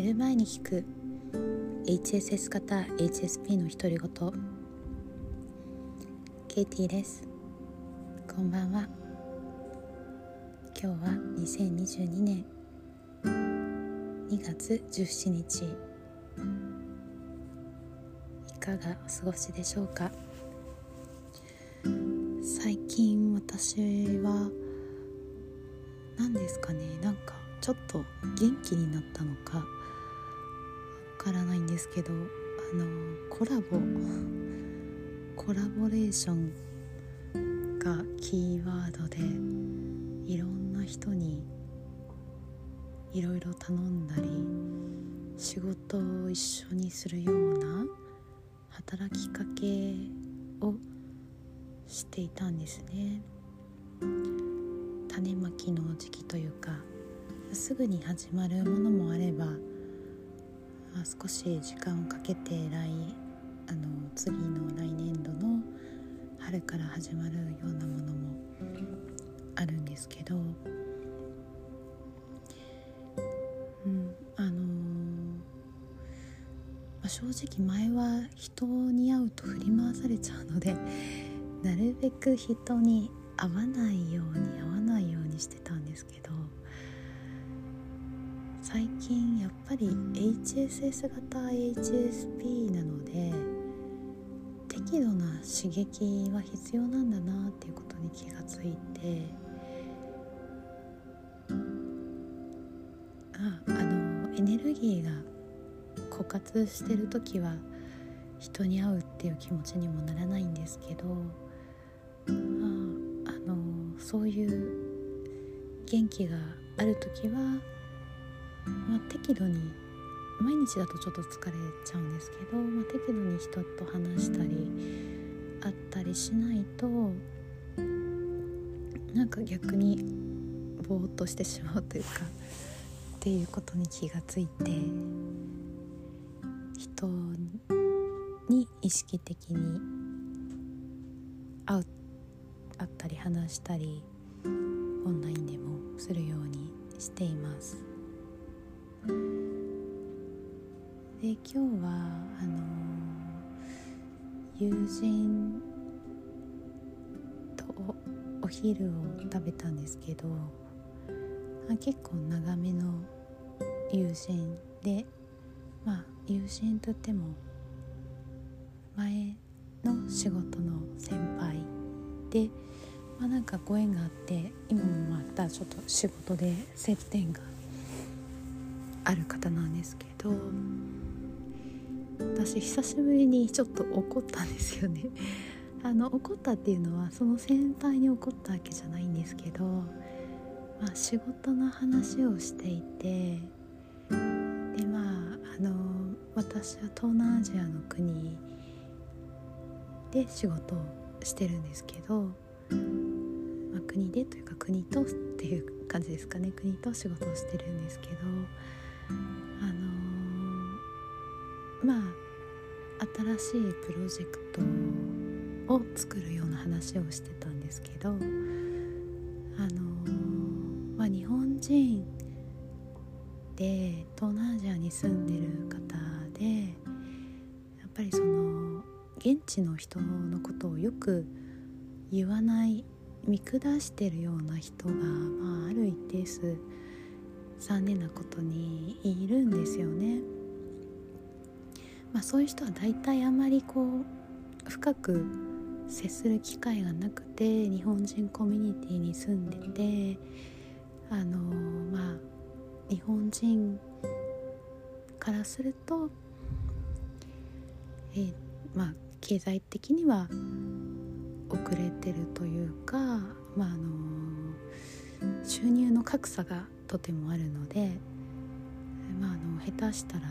寝る前に聞く。HSS 型 HSP の独り言。ケイティです。こんばんは。今日は2022年2月17日いかがお過ごしでしょうか？最近私は何ですかね？なんかちょっと元気になったのかからないんですけどあのコラボコラボレーションがキーワードでいろんな人にいろいろ頼んだり仕事を一緒にするような働きかけをしていたんですね。種まきの時期というかすぐに始まるものもあれば少し時間をかけて来あの次の来年度の春から始まるようなものもあるんですけど、うんあのまあ、正直前は人に会うと振り回されちゃうのでなるべく人に合わないように合わないようにしてたん近やっぱり HSS 型 HSP なので適度な刺激は必要なんだなっていうことに気がついてああのエネルギーが枯渇してる時は人に会うっていう気持ちにもならないんですけどああのそういう元気がある時は、まあ、適度に毎日だとちょっと疲れちゃうんですけど、まあ、適度に人と話したり会ったりしないとなんか逆にぼーっとしてしまうというかっていうことに気がついて人に意識的に会う会ったり話したりオンラインでもするようにしています。で今日はあの友人とお昼を食べたんですけどあ結構長めの友人でまあ友人とっても前の仕事の先輩でまあ、なんかご縁があって今もまたちょっと仕事で接点があある方なんですけど私久しぶりにちょっと怒ったんですよね。あの怒ったっていうのはその先輩に怒ったわけじゃないんですけど、まあ、仕事の話をしていてでまああの私は東南アジアの国で仕事をしてるんですけどまあ、国でというか国とっていう感じですかね。国と仕事をしてるんですけどあのー、まあ新しいプロジェクトを作るような話をしてたんですけどあのー、まあ、日本人で東南アジアに住んでる方でやっぱりその現地の人のことをよく言わない見下してるような人が、まあ、ある一定数残念なことにいるんですよね。まあ、そういう人は大体あまりこう深く接する機会がなくて日本人コミュニティに住んでてあのまあ日本人からすると、えー、まあ経済的には遅れてるというか、まあ、あの収入の格差がとてもあるので、まあ、あの下手したら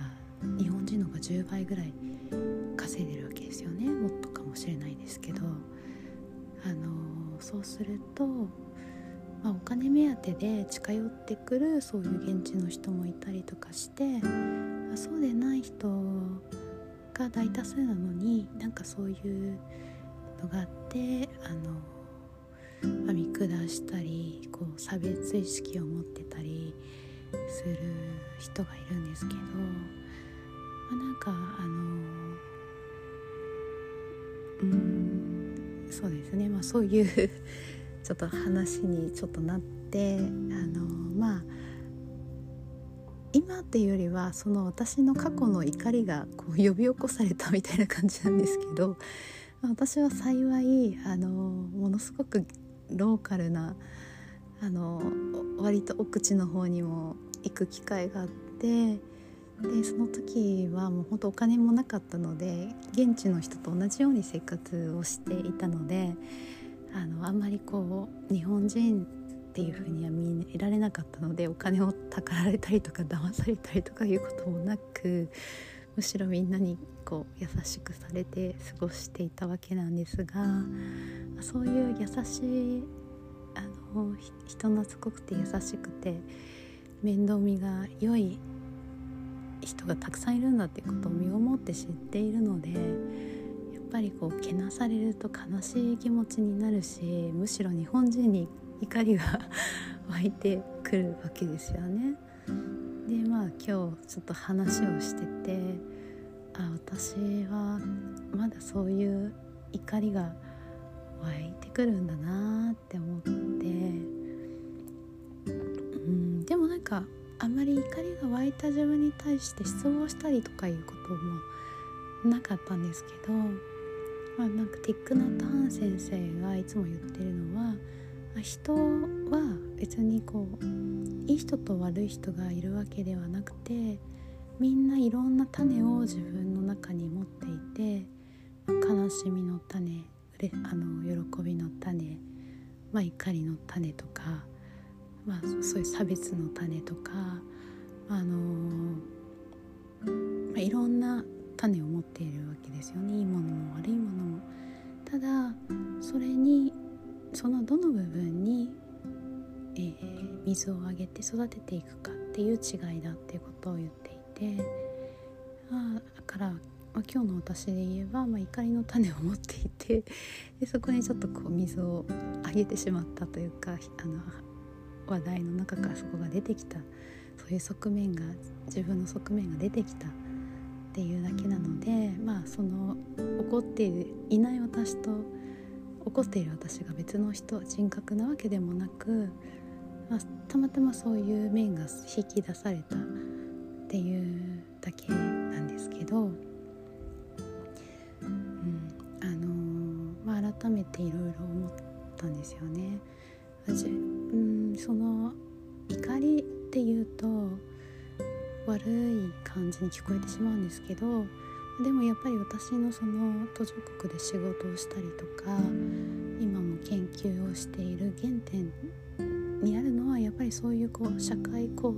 日本人の方が10倍ぐらい稼いでるわけですよね。もっとかもしれないですけどあのそうすると、まあ、お金目当てで近寄ってくるそういう現地の人もいたりとかしてそうでない人が大多数なのになんかそういうのがあってあの、したりこう差別意識を持ってたりする人がいるんですけど、まあ、なんかあのうんそうですね。まあそういう ちょっと話にちょっとなってあのまあ今っていうよりはその私の過去の怒りがこう呼び起こされたみたいな感じなんですけど私は幸いあのものすごくローカルなあの割と奥地の方にも行く機会があってでその時はもう本当お金もなかったので現地の人と同じように生活をしていたのであのあんまりこう日本人っていうふうには見られなかったのでお金をたかられたりとか騙されたりとかいうこともなくむしろみんなにこう優しくされて過ごしていたわけなんですがそういう優しいあの人懐っこくて優しくて面倒見が良い人がたくさんいるんだっていうことを身をもって知っているのでやっぱりこうけなされると悲しい気持ちになるしむしろ日本人に怒りが 湧いてくるわけですよね。今日ちょっと話をしててあ私はまだそういう怒りが湧いてくるんだなって思って。うんでもなんかあんまり怒りが湧いた自分に対して失望したりとかいうこともなかったんですけど、まあ、なんかティック・ナット・ハン先生がいつも言ってるのは人は別にこういい人と悪い人がいるわけではなくてみんないろんな種を自分の中に持っていて悲しみの種あの喜びの種、まあ、怒りの種とか、まあ、そういう差別の種とか、あのまあ、いろんな種を持っているわけですよねいいものも悪いものも。ただそれにそのどの部分に、えー、水をあげて育てていくかっていう違いだっていうことを言っていてあだから、まあ、今日の私で言えば、まあ、怒りの種を持っていてでそこにちょっとこう水をあげてしまったというかあの話題の中からそこが出てきたそういう側面が自分の側面が出てきたっていうだけなのでまあその怒っていない私と怒っている私が別の人人格なわけでもなく、まあ、たまたまそういう面が引き出されたっていうだけなんですけど、うんあのー、まあ、改めていろいろ思ったんですよね。うんその怒りっていうと悪い感じに聞こえてしまうんですけどでもやっぱり私のその途上国で仕事をしたりとか今も研究をしている原点にあるのはやっぱりそういうこう社会構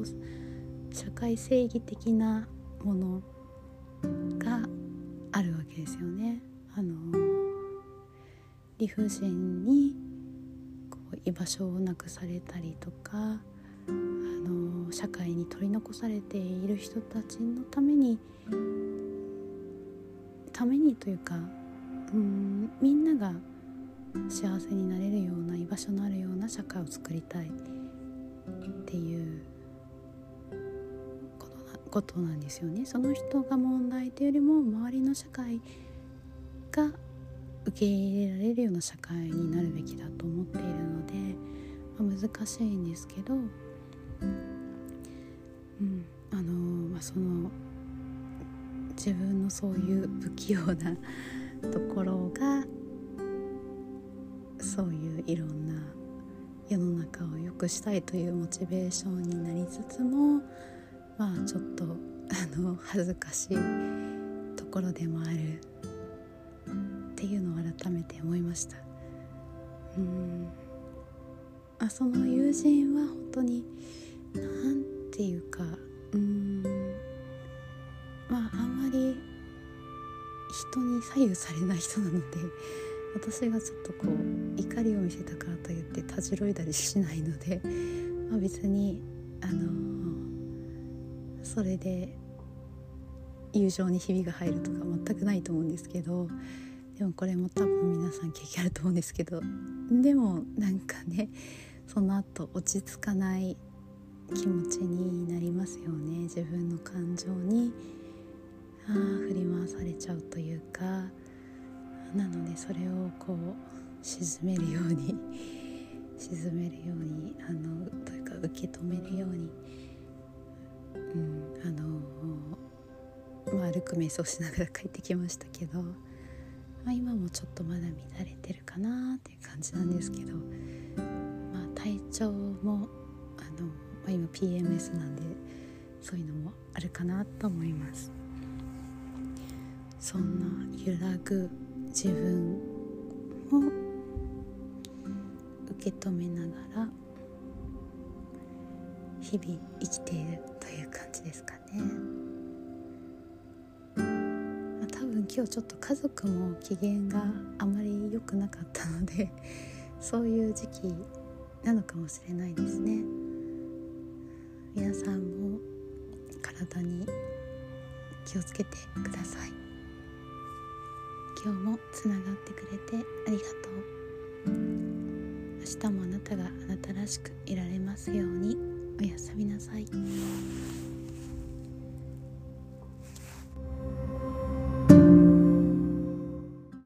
社会正義的なものがあるわけですよね。あの理不尽にこう居場所をなくされたりとかあの社会に取り残されている人たちのためにためにというかうんみんなが幸せになれるような居場所のあるような社会を作りたいっていうことなんですよね。その人が問題というよりも周りの社会が受け入れられるような社会になるべきだと思っているので、まあ、難しいんですけど、うんあのまあ、その自分のそういう不器用なところがそういういろんな世の中を良くしたいというモチベーションになりつつもまあちょっとあの恥ずかしいところでもあるっていうのを改めて思いました。うん。あその友人は本当に何て言うかうん。まああんまり人に左右されない人なので 私がちょっとこう怒りを見せたからといってたじろいだりしないので、まあ、別にあのー、それで友情にひびが入るとか全くないと思うんですけどでもこれも多分皆さん経験あると思うんですけどでもなんかねその後落ち着かない気持ちになりますよね。自分の感情にあ振り回されちゃうというかなのでそれをこう沈めるように 沈めるようにあのというか受け止めるように、うん、あの、まあ、歩く瞑想しながら帰ってきましたけど、まあ、今もちょっとまだ乱れてるかなっていう感じなんですけど、まあ、体調もあの、まあ、今 PMS なんでそういうのもあるかなと思います。そんな揺らぐ自分を受け止めながら日々生きているという感じですかね、まあ、多分今日ちょっと家族も機嫌があまり良くなかったので そういう時期なのかもしれないですね。皆さんも体に気をつけてください。今日もつながってくれてありがとう明日もあなたがあなたらしくいられますようにおやすみなさい。